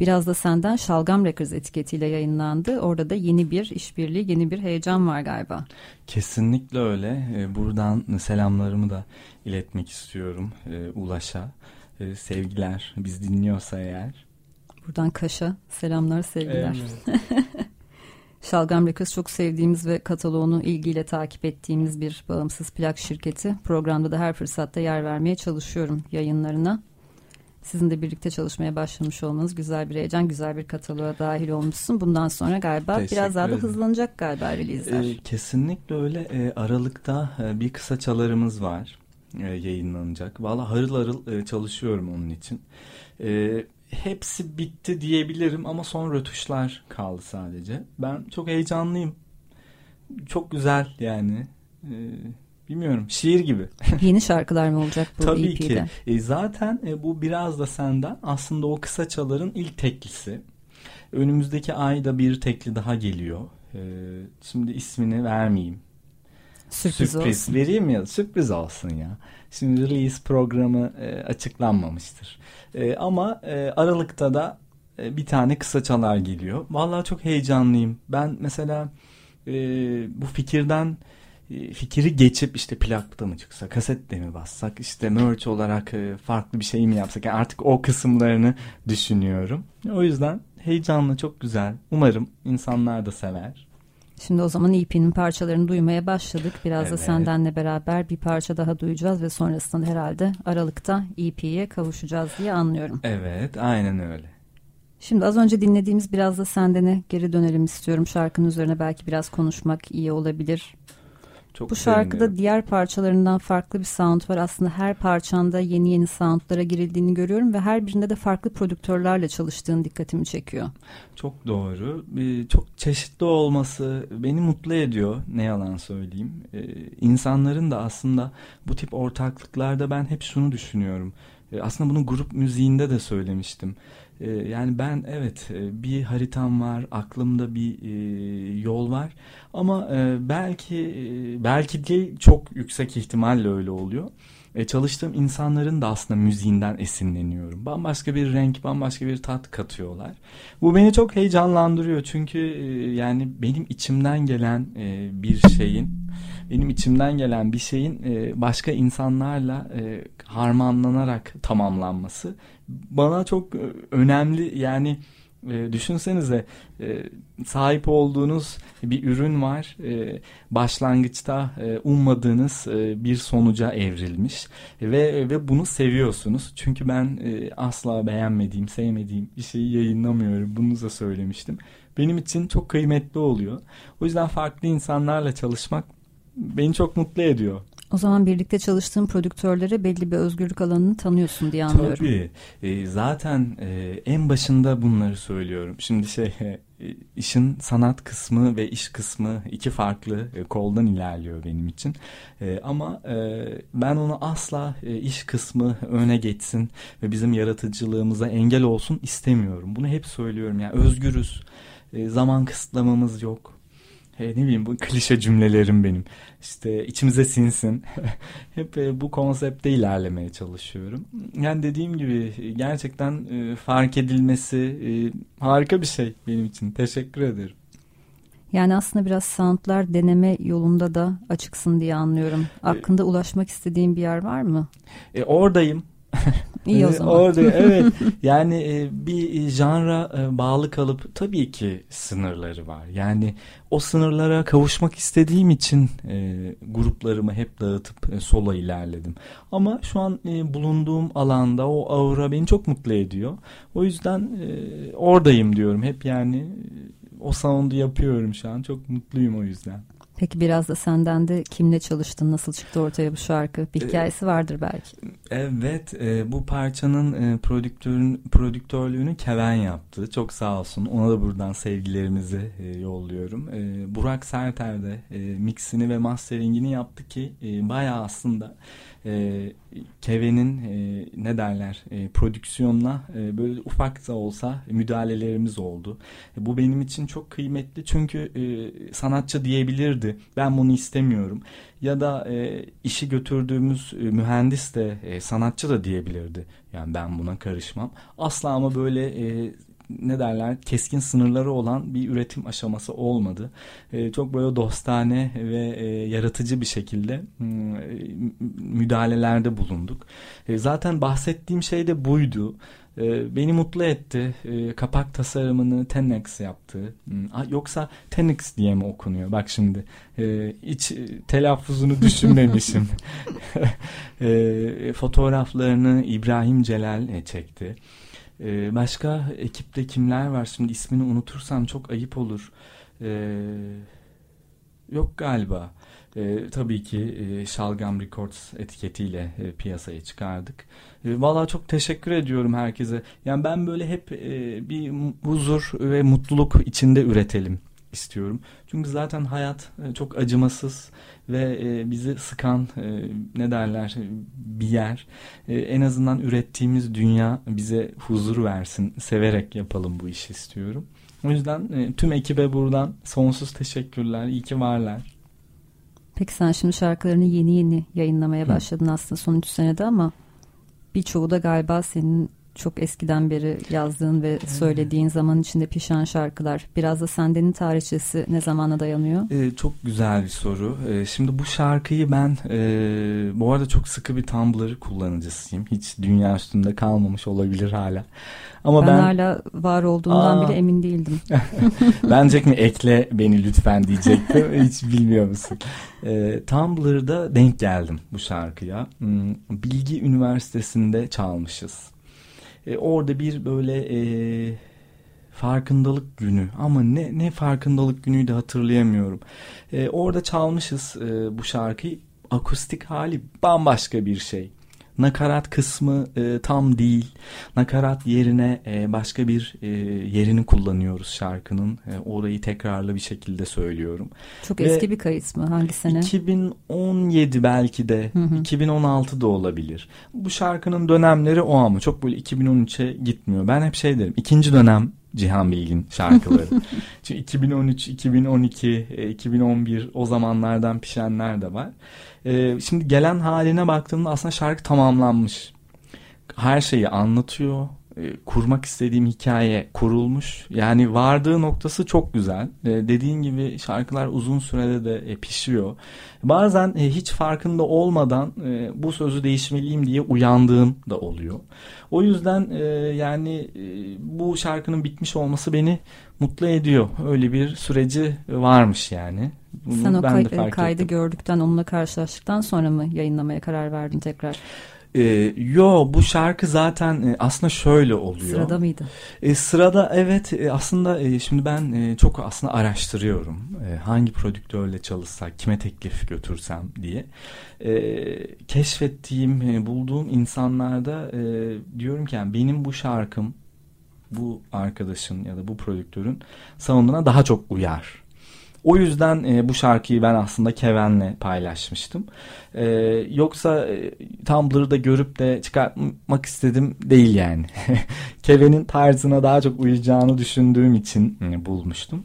Biraz da Senden Şalgam Records etiketiyle yayınlandı. Orada da yeni bir işbirliği, yeni bir heyecan var galiba. Kesinlikle öyle. Ee, buradan selamlarımı da iletmek istiyorum e, Ulaş'a. E, sevgiler, biz dinliyorsa eğer. Buradan Kaş'a selamlar, sevgiler. Evet. Şalgam Records çok sevdiğimiz ve kataloğunu ilgiyle takip ettiğimiz bir bağımsız plak şirketi. Programda da her fırsatta yer vermeye çalışıyorum yayınlarına. Sizin de birlikte çalışmaya başlamış olmanız güzel bir heyecan, güzel bir kataloğa dahil olmuşsun. Bundan sonra galiba Teşekkür biraz daha da hızlanacak galiba release'ler. Ee, kesinlikle öyle. Ee, Aralık'ta e, bir kısa çalarımız var e, yayınlanacak. Valla harıl harıl e, çalışıyorum onun için. E, hepsi bitti diyebilirim ama son rötuşlar kaldı sadece. Ben çok heyecanlıyım. çok güzel yani. E, bilmiyorum şiir gibi. Yeni şarkılar mı olacak bu Tabii EP'de? ki. E, zaten e, bu biraz da senden aslında o kısaçaların ilk teklisi. Önümüzdeki ayda bir tekli daha geliyor. E, şimdi ismini vermeyeyim. Sürpriz, Sürpriz olsun. vereyim ya sürpriz olsun ya. Şimdi release programı e, açıklanmamıştır. E, ama e, Aralık'ta da e, bir tane kısa çalar geliyor. Vallahi çok heyecanlıyım. Ben mesela e, bu fikirden e, fikri geçip işte plakta mı çıksa, kasette mi bassak, işte merch olarak e, farklı bir şey mi yapsak? Yani artık o kısımlarını düşünüyorum. O yüzden heyecanlı, çok güzel. Umarım insanlar da sever. Şimdi o zaman EP'nin parçalarını duymaya başladık. Biraz da Evet. sendenle beraber bir parça daha duyacağız ve sonrasında herhalde Aralık'ta EP'ye kavuşacağız diye anlıyorum. Evet, aynen öyle. Şimdi az önce dinlediğimiz biraz da sendene geri dönelim istiyorum. Şarkının üzerine belki biraz konuşmak iyi olabilir. Çok Bu şarkıda diğer parçalarından farklı bir sound var. Aslında her parçanda yeni yeni soundlara girildiğini görüyorum ve her birinde de farklı prodüktörlerle çalıştığın dikkatimi çekiyor. Çok doğru. Ee, Çok çeşitli olması beni mutlu ediyor. Ne yalan söyleyeyim. Ee, İnsanların da aslında bu tip ortaklıklarda ben hep şunu düşünüyorum. Ee, Aslında bunu grup müziğinde de söylemiştim. Ee, Yani ben evet e, bir haritam var, aklımda bir e, yol var. Ama e, belki belki de çok yüksek ihtimalle öyle oluyor. E, çalıştığım insanların da aslında müziğinden esinleniyorum. Bambaşka bir renk, bambaşka bir tat katıyorlar. Bu beni çok heyecanlandırıyor çünkü yani benim içimden gelen bir şeyin, benim içimden gelen bir şeyin başka insanlarla harmanlanarak tamamlanması bana çok e, önemli. Yani e, düşünsenize e, sahip olduğunuz bir ürün var. E, başlangıçta e, ummadığınız e, bir sonuca evrilmiş ve ve bunu seviyorsunuz. Çünkü ben e, asla beğenmediğim, sevmediğim bir şeyi yayınlamıyorum. Bunu da söylemiştim. Benim için çok kıymetli oluyor. O yüzden farklı insanlarla çalışmak beni çok mutlu ediyor. O zaman birlikte çalıştığın prodüktörlere belli bir özgürlük alanını tanıyorsun diye anlıyorum. Tabii. E, zaten e, en başında bunları söylüyorum. Şimdi şey e, işin sanat kısmı ve iş kısmı iki farklı e, koldan ilerliyor benim için. E, ama e, ben onu asla e, iş kısmı öne geçsin ve bizim yaratıcılığımıza engel olsun istemiyorum. Bunu hep söylüyorum. Yani özgürüz. E, zaman kısıtlamamız yok. E, ne bileyim bu klişe cümlelerim benim. İşte içimize sinsin. Hep e, bu konsepte ilerlemeye çalışıyorum. Yani dediğim gibi e, gerçekten e, fark edilmesi e, harika bir şey benim için. Teşekkür ederim. Yani aslında biraz soundlar deneme yolunda da açıksın diye anlıyorum. Hakkında ulaşmak istediğin bir yer var mı? E, oradayım. İyi o E, zaman. Orada evet. Yani e, bir janra e, bağlı kalıp tabii ki sınırları var. Yani o sınırlara kavuşmak istediğim için e, gruplarımı hep dağıtıp e, sola ilerledim. Ama şu an e, bulunduğum alanda o aura beni çok mutlu ediyor. O yüzden e, oradayım diyorum. Hep yani e, o sound'u yapıyorum şu an. Çok mutluyum o yüzden. Peki biraz da senden de kimle çalıştın, nasıl çıktı ortaya bu şarkı? Bir Ee, hikayesi vardır belki. Evet, e, bu parçanın e, prodüktörün prodüktörlüğünü Keven yaptı. Çok sağ olsun. Ona da buradan sevgilerimizi e, yolluyorum. E, Burak Serter de e, mixini ve masteringini yaptı ki e, bayağı aslında e, Keven'in e, ne derler e, prodüksiyonla e, böyle ufak da olsa müdahalelerimiz oldu. E, bu benim için çok kıymetli çünkü e, sanatçı diyebilirdi. Ben bunu istemiyorum ya da e, işi götürdüğümüz e, mühendis de e, sanatçı da diyebilirdi. Yani ben buna karışmam. Asla ama böyle e, ne derler keskin sınırları olan bir üretim aşaması olmadı. E, çok böyle dostane ve e, yaratıcı bir şekilde hmm, e, müdahalelerde bulunduk. E, zaten bahsettiğim şey de buydu. E, beni mutlu etti. E, kapak tasarımını Tenex yaptı. Hmm, Yoksa Tenex diye mi okunuyor? Bak şimdi e, hiç telaffuzunu düşünmemişim. fotoğraflarını İbrahim Celal e, çekti. E, başka ekipte kimler var? Şimdi ismini unutursam çok ayıp olur. E, yok galiba. E, tabii ki e, Şalgam Records etiketiyle e, piyasaya çıkardık. E, Valla çok teşekkür ediyorum herkese. Yani ben böyle hep e, bir huzur ve mutluluk içinde üretelim istiyorum. Çünkü zaten hayat e, çok acımasız ve e, bizi sıkan e, ne derler bir yer. En azından ürettiğimiz dünya bize huzur versin. Severek yapalım bu işi istiyorum. O yüzden tüm ekibe buradan sonsuz teşekkürler. İyi ki varlar. Peki sen şimdi şarkılarını yeni yeni yayınlamaya başladın Hı. aslında son 3 senede ama birçoğu da galiba senin çok eskiden beri yazdığın ve söylediğin zaman içinde pişen şarkılar. Biraz da sendenin tarihçesi ne zamana dayanıyor? Ee, çok güzel bir soru. Ee, şimdi bu şarkıyı ben e, bu arada çok sıkı bir Tumblr kullanıcısıyım. Hiç dünya üstünde kalmamış olabilir hala. Ama ben, ben hala var olduğundan aa, bile emin değildim. Bence mi ekle beni lütfen diyecektim. Hiç bilmiyor musun? Ee, Tumblr'da denk geldim bu şarkıya. Hmm, Bilgi Üniversitesi'nde çalmışız. E, orada bir böyle e, farkındalık günü ama ne ne farkındalık günüydü hatırlayamıyorum. E, orada çalmışız e, bu şarkıyı. Akustik hali bambaşka bir şey nakarat kısmı e, tam değil. Nakarat yerine e, başka bir e, yerini kullanıyoruz şarkının. E, orayı tekrarlı bir şekilde söylüyorum. Çok Ve eski bir kayıt mı? Hangi sene? 2017 belki de. Hı hı. 2016 da olabilir. Bu şarkının dönemleri o ama çok böyle 2013'e gitmiyor. Ben hep şey derim. ikinci dönem Cihan Bilgin şarkıları. Çünkü 2013, 2012, 2011 o zamanlardan pişenler de var. E, şimdi gelen haline baktığımda aslında şarkı tamamlanmış. Her şeyi anlatıyor. E, kurmak istediğim hikaye kurulmuş. Yani vardığı noktası çok güzel. E, dediğin gibi şarkılar uzun sürede de e, pişiyor. Bazen e, hiç farkında olmadan e, bu sözü değişmeliyim diye uyandığım da oluyor. O yüzden e, yani e, bu şarkının bitmiş olması beni mutlu ediyor. Öyle bir süreci varmış yani. Bunu Sen o kay- de kaydı ettim. gördükten onunla karşılaştıktan sonra mı yayınlamaya karar verdin tekrar? E, yo bu şarkı zaten e, aslında şöyle oluyor. Sırada mıydı? E, sırada evet e, aslında e, şimdi ben e, çok aslında araştırıyorum. E, hangi prodüktörle çalışsak, kime teklif götürsem diye. E, keşfettiğim, e, bulduğum insanlarda e, diyorum ki yani benim bu şarkım bu arkadaşın ya da bu prodüktörün sound'una daha çok uyar. O yüzden e, bu şarkıyı ben aslında Keven'le paylaşmıştım. E, yoksa e, Tumblr'da görüp de çıkartmak istedim değil yani. Keven'in tarzına daha çok uyacağını düşündüğüm için e, bulmuştum.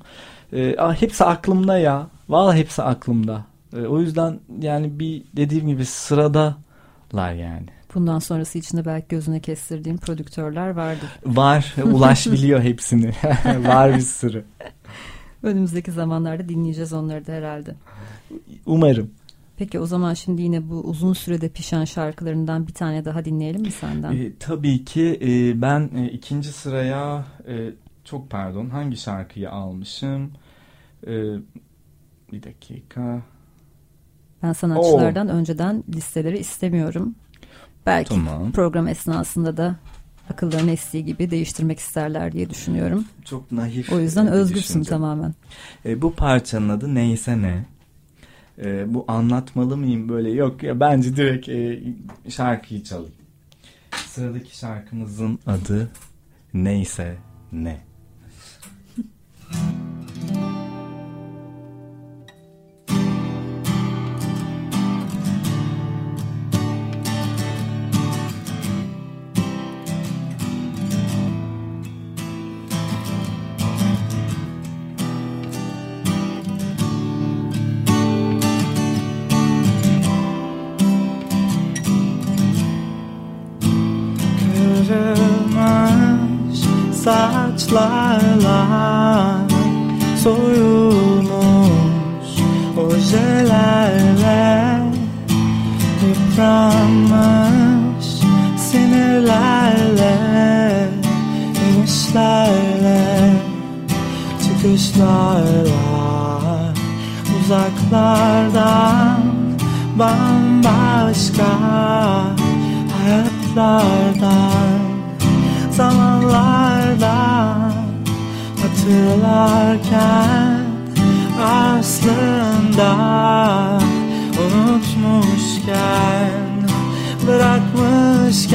E, hepsi aklımda ya. Vallahi hepsi aklımda. E, o yüzden yani bir dediğim gibi sıradalar yani. Bundan sonrası için de belki gözüne kestirdiğim prodüktörler vardır. Var. Ulaş biliyor hepsini. Var bir sürü. Önümüzdeki zamanlarda dinleyeceğiz onları da herhalde. Umarım. Peki o zaman şimdi yine bu uzun sürede pişen şarkılarından bir tane daha dinleyelim mi senden? E, tabii ki e, ben e, ikinci sıraya e, çok pardon hangi şarkıyı almışım? E, bir dakika. Ben sanatçılardan Oo. önceden listeleri istemiyorum. Belki tamam. program esnasında da akıllarına estiği gibi değiştirmek isterler diye düşünüyorum. Çok naif. O yüzden özgürsün tamamen. E, bu parçanın adı neyse ne. E, bu anlatmalı mıyım böyle yok ya bence direkt e, şarkıyı çalayım. Sıradaki şarkımızın adı neyse ne. Saçlarla soyulmuş ojelerle yıpranmış sinirlerle inişlerle çıkışlarla uzaklardan bambaşka hayatlardan. Zamanlarda hatırlarken aslında unutmuşken bırakmışken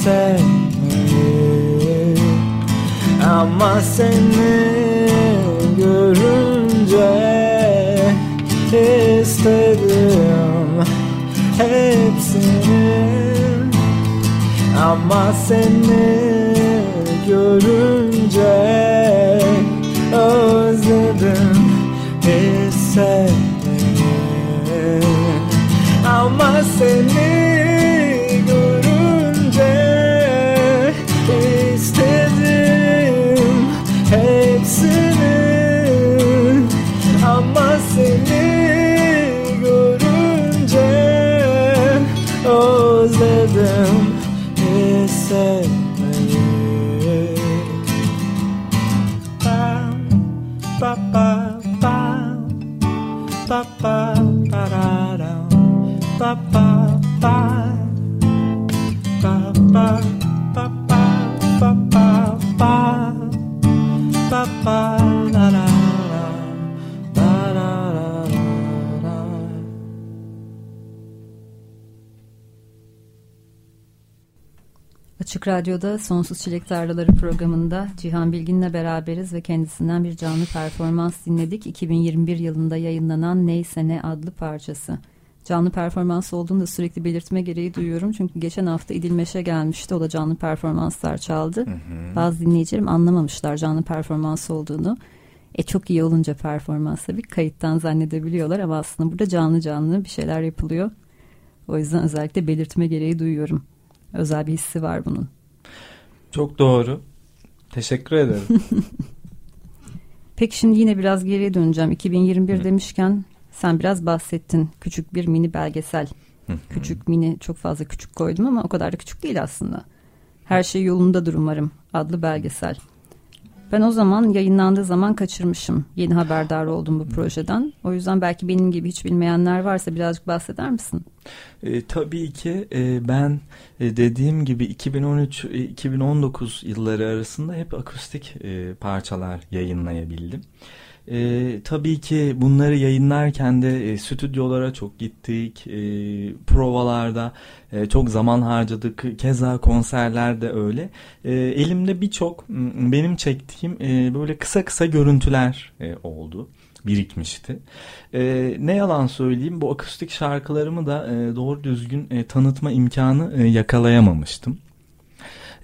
hissetmeyi ama seni görünce istedim hepsini. Ama seni görünce özledim hissetmeyi ama seni Açık Radyo'da Sonsuz Çilek Tarlaları programında Cihan Bilgin'le beraberiz ve kendisinden bir canlı performans dinledik. 2021 yılında yayınlanan Neyse Ne adlı parçası. Canlı performans olduğunu da sürekli belirtme gereği duyuyorum. Çünkü geçen hafta İdilmeş'e gelmişti. O da canlı performanslar çaldı. Bazı dinleyicilerim anlamamışlar canlı performans olduğunu. E çok iyi olunca performans tabii kayıttan zannedebiliyorlar ama aslında burada canlı canlı bir şeyler yapılıyor. O yüzden özellikle belirtme gereği duyuyorum. Özel bir hissi var bunun. Çok doğru. Teşekkür ederim. Peki şimdi yine biraz geriye döneceğim. 2021 demişken sen biraz bahsettin. Küçük bir mini belgesel. Küçük mini çok fazla küçük koydum ama o kadar da küçük değil aslında. Her şey yolundadır umarım adlı belgesel. Ben o zaman yayınlandığı zaman kaçırmışım. Yeni haberdar oldum bu projeden. O yüzden belki benim gibi hiç bilmeyenler varsa birazcık bahseder misin? E, tabii ki e, ben e, dediğim gibi 2013-2019 yılları arasında hep akustik e, parçalar yayınlayabildim. E, tabii ki bunları yayınlarken de e, stüdyolara çok gittik, e, provalarda e, çok zaman harcadık, keza konserlerde öyle. E, elimde birçok benim çektiğim e, böyle kısa kısa görüntüler e, oldu birikmişti. E, ne yalan söyleyeyim bu akustik şarkılarımı da e, doğru düzgün e, tanıtma imkanı e, yakalayamamıştım.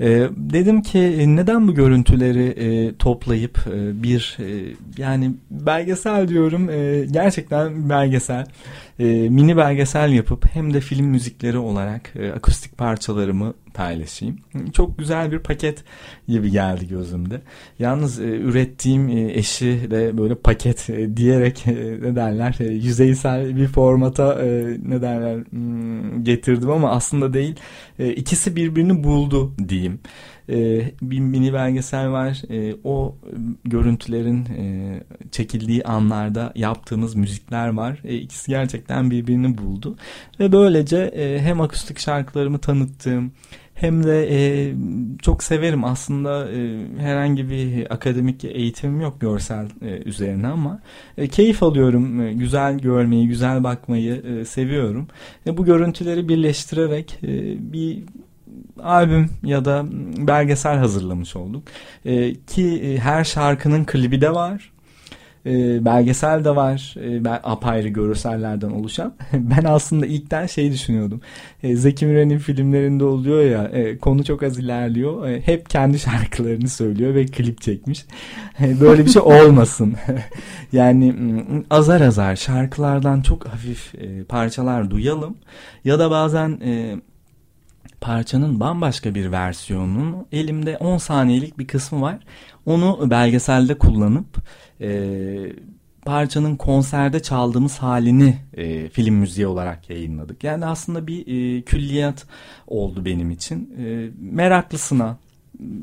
E, dedim ki e, neden bu görüntüleri e, toplayıp e, bir e, yani belgesel diyorum e, gerçekten belgesel e, mini belgesel yapıp hem de film müzikleri olarak e, akustik parçalarımı paylaşayım. Çok güzel bir paket gibi geldi gözümde. Yalnız e, ürettiğim e, eşi de böyle paket e, diyerek e, ne derler e, yüzeysel bir formata e, ne derler hmm, getirdim ama aslında değil. E, ikisi birbirini buldu diyeyim. E, bir mini belgesel var. E, o görüntülerin e, çekildiği anlarda yaptığımız müzikler var. E, ikisi gerçekten birbirini buldu. Ve böylece e, hem akustik şarkılarımı tanıttığım hem de e, çok severim. Aslında e, herhangi bir akademik eğitimim yok görsel e, üzerine ama e, keyif alıyorum. E, güzel görmeyi güzel bakmayı e, seviyorum. E, bu görüntüleri birleştirerek e, bir albüm ya da belgesel hazırlamış olduk. E, ki e, her şarkının klibi de var E, belgesel de var. E, ben apayrı görsellerden oluşan. ben aslında ilkten şey düşünüyordum. E, Zeki Müren'in filmlerinde oluyor ya e, konu çok az ilerliyor. E, hep kendi şarkılarını söylüyor ve klip çekmiş. E, böyle bir şey olmasın. yani azar azar şarkılardan çok hafif e, parçalar duyalım. Ya da bazen e, parçanın bambaşka bir versiyonunun elimde 10 saniyelik bir kısmı var. Onu belgeselde kullanıp e, parçanın konserde çaldığımız halini e, film müziği olarak yayınladık. Yani aslında bir e, külliyat oldu benim için. E, meraklısına,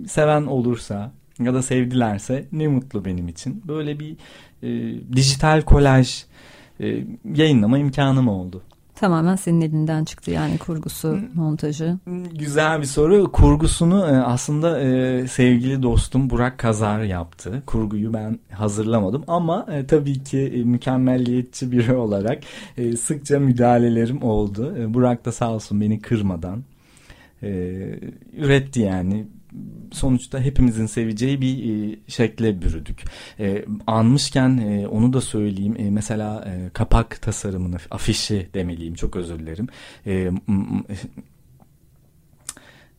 seven olursa ya da sevdilerse ne mutlu benim için. Böyle bir e, dijital kolaj e, yayınlama imkanım oldu. Tamamen senin elinden çıktı yani kurgusu, montajı. Güzel bir soru. Kurgusunu e, aslında e, sevgili dostum Burak Kazar yaptı. Kurguyu ben hazırlamadım ama e, tabii ki mükemmelliyetçi biri olarak sıkça müdahalelerim oldu. Burak da sağ olsun beni kırmadan üretti yani sonuçta hepimizin seveceği bir e, şekle bürüdük. E, anmışken e, onu da söyleyeyim. E, mesela e, kapak tasarımını, afişi demeliyim. Çok özür dilerim. E,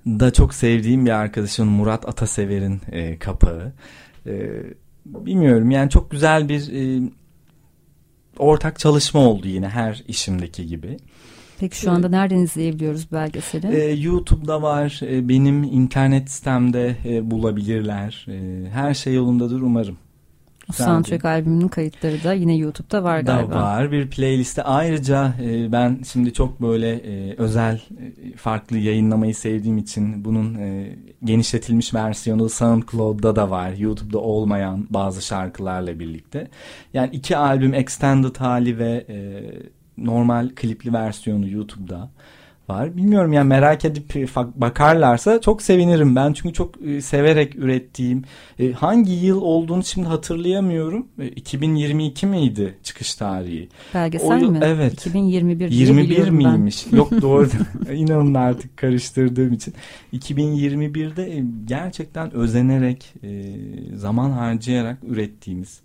da çok sevdiğim bir arkadaşım Murat Atasever'in e, kapağı. E, bilmiyorum yani çok güzel bir e, ortak çalışma oldu yine her işimdeki gibi. Peki şu anda nereden izleyebiliyoruz belgeseli? Ee, YouTube'da var. Ee, benim internet sitemde e, bulabilirler. E, her şey yolundadır umarım. O soundtrack albümünün kayıtları da yine YouTube'da var galiba. Da var bir playlistte. Ayrıca e, ben şimdi çok böyle e, özel e, farklı yayınlamayı sevdiğim için bunun e, genişletilmiş versiyonu SoundCloud'da da var. YouTube'da olmayan bazı şarkılarla birlikte. Yani iki albüm extended hali ve e, normal klipli versiyonu YouTube'da var. Bilmiyorum yani merak edip e, bakarlarsa çok sevinirim ben çünkü çok e, severek ürettiğim e, hangi yıl olduğunu şimdi hatırlayamıyorum. 2022 miydi çıkış tarihi? Belgesel o, mi? Evet. 2021 21 miymiş? Ben. Yok doğru. İnanın artık karıştırdığım için. 2021'de gerçekten özenerek zaman harcayarak ürettiğimiz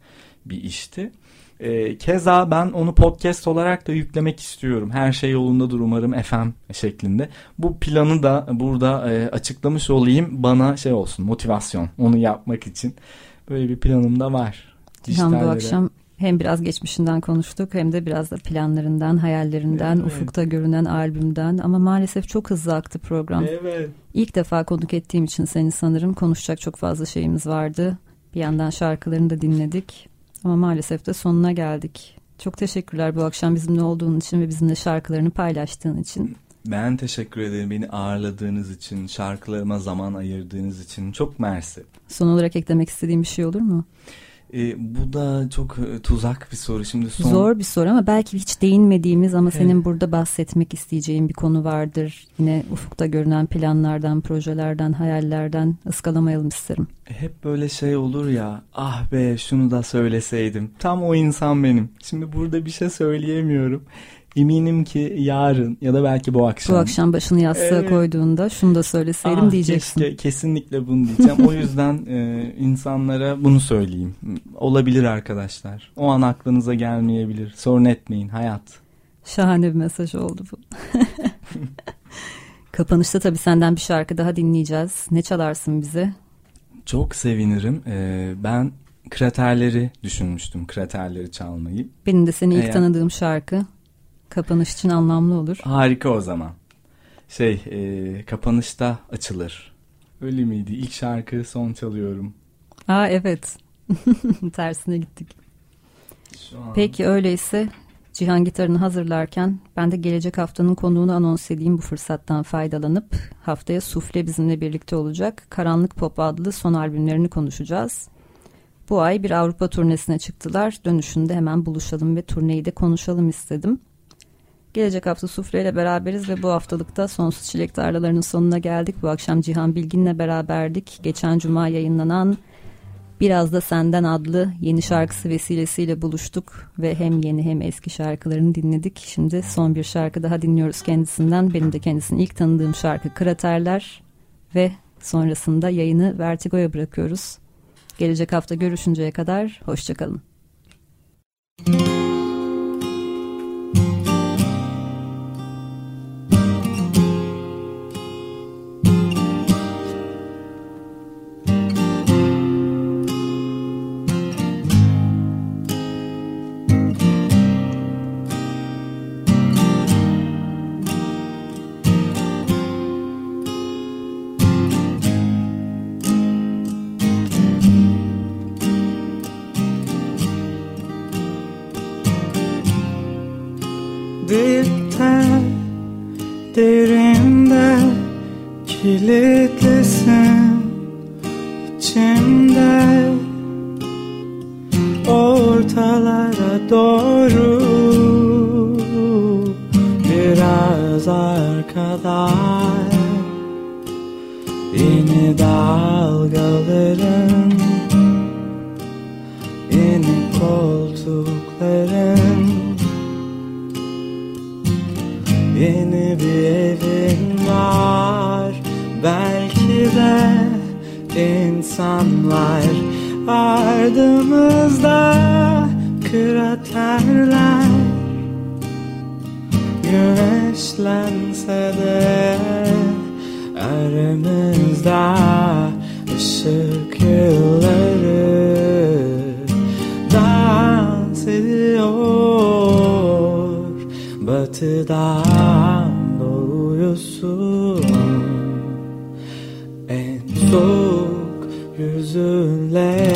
bir işti. E, keza ben onu podcast olarak da yüklemek istiyorum. Her şey yolundadır umarım FM şeklinde. Bu planı da burada e, açıklamış olayım. Bana şey olsun motivasyon onu yapmak için. Böyle bir planım da var. Cihan bu akşam hem biraz geçmişinden konuştuk hem de biraz da planlarından, hayallerinden, evet. ufukta görünen albümden ama maalesef çok hızlı aktı program. Evet. İlk defa konuk ettiğim için seni sanırım konuşacak çok fazla şeyimiz vardı. Bir yandan şarkılarını da dinledik. Ama maalesef de sonuna geldik. Çok teşekkürler bu akşam bizimle olduğun için ve bizimle şarkılarını paylaştığın için. Ben teşekkür ederim beni ağırladığınız için, şarkılarıma zaman ayırdığınız için. Çok mersi. Son olarak eklemek istediğim bir şey olur mu? E, bu da çok e, tuzak bir soru. Şimdi son... Zor bir soru ama belki hiç değinmediğimiz ama senin evet. burada bahsetmek isteyeceğin bir konu vardır. Yine ufukta görünen planlardan, projelerden, hayallerden ıskalamayalım isterim. Hep böyle şey olur ya ah be şunu da söyleseydim. Tam o insan benim. Şimdi burada bir şey söyleyemiyorum. Eminim ki yarın ya da belki bu akşam. Bu akşam başını yastığa evet. koyduğunda şunu da söyleseydim ah, diyeceksin. Keşke, kesinlikle bunu diyeceğim. o yüzden e, insanlara bunu söyleyeyim. Olabilir arkadaşlar. O an aklınıza gelmeyebilir. Sorun etmeyin hayat. Şahane bir mesaj oldu bu. Kapanışta tabii senden bir şarkı daha dinleyeceğiz. Ne çalarsın bize? Çok sevinirim. Ee, ben kraterleri düşünmüştüm. Kraterleri çalmayı. Benim de seni ilk Eğer... tanıdığım şarkı. Kapanış için anlamlı olur. Harika o zaman. Şey e, kapanışta açılır. Öyle miydi? İlk şarkı son çalıyorum. Aa evet. Tersine gittik. An... Peki öyleyse Cihan gitarını hazırlarken ben de gelecek haftanın konuğunu anons edeyim bu fırsattan faydalanıp haftaya Sufle bizimle birlikte olacak. Karanlık Pop adlı son albümlerini konuşacağız. Bu ay bir Avrupa turnesine çıktılar. Dönüşünde hemen buluşalım ve turneyi de konuşalım istedim. Gelecek hafta Sufre ile beraberiz ve bu haftalıkta Sonsuz Çilek Tarlalarının sonuna geldik. Bu akşam Cihan Bilgin'le beraberdik. Geçen cuma yayınlanan Biraz da Senden adlı yeni şarkısı vesilesiyle buluştuk ve hem yeni hem eski şarkılarını dinledik. Şimdi son bir şarkı daha dinliyoruz kendisinden. Benim de kendisini ilk tanıdığım şarkı Kraterler ve sonrasında yayını Vertigo'ya bırakıyoruz. Gelecek hafta görüşünceye kadar hoşçakalın. Dipte kraterler güneşlense de aramızda ışık yılları dans ediyor. Batıdan doğuyorsun. En soğuk yüzünle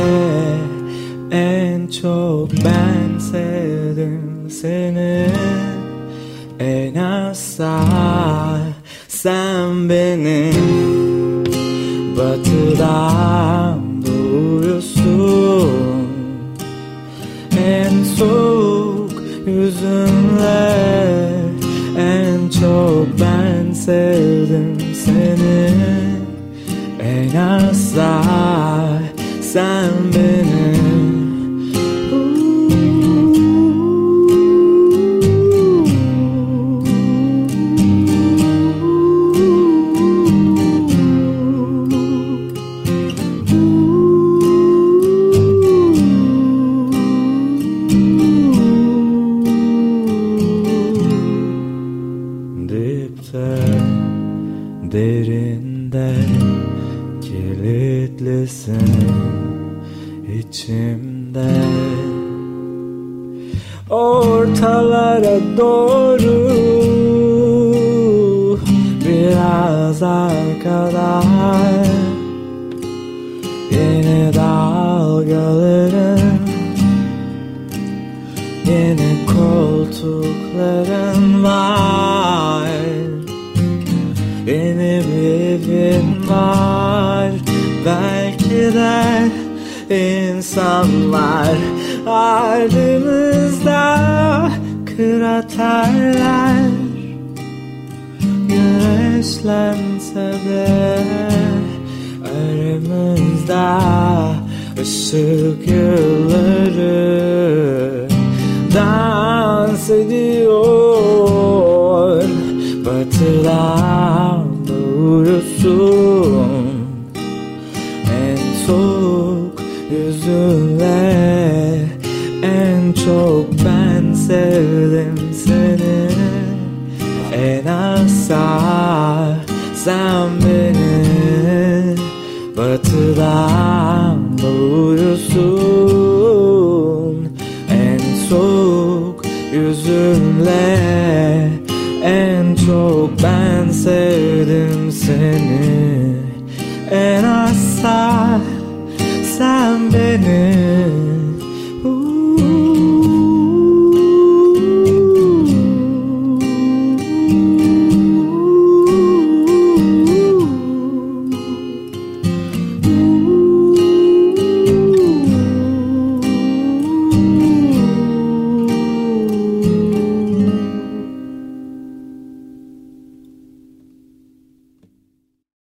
en çok ben sevdim seni. En asla sen beni. Batıdan doğuyorsun en soğuk yüzünle en çok ben sevdim seni. En asla sen beni arkada yeni dalgaların yeni koltukların var. Yeni bir evin var. Belki de insanlar Ardımızda kraterler Güneşlense de Aramızda ışık yılları Dans ediyor. Batıdan doğuyorsun En soğuk yüzünle En çok asla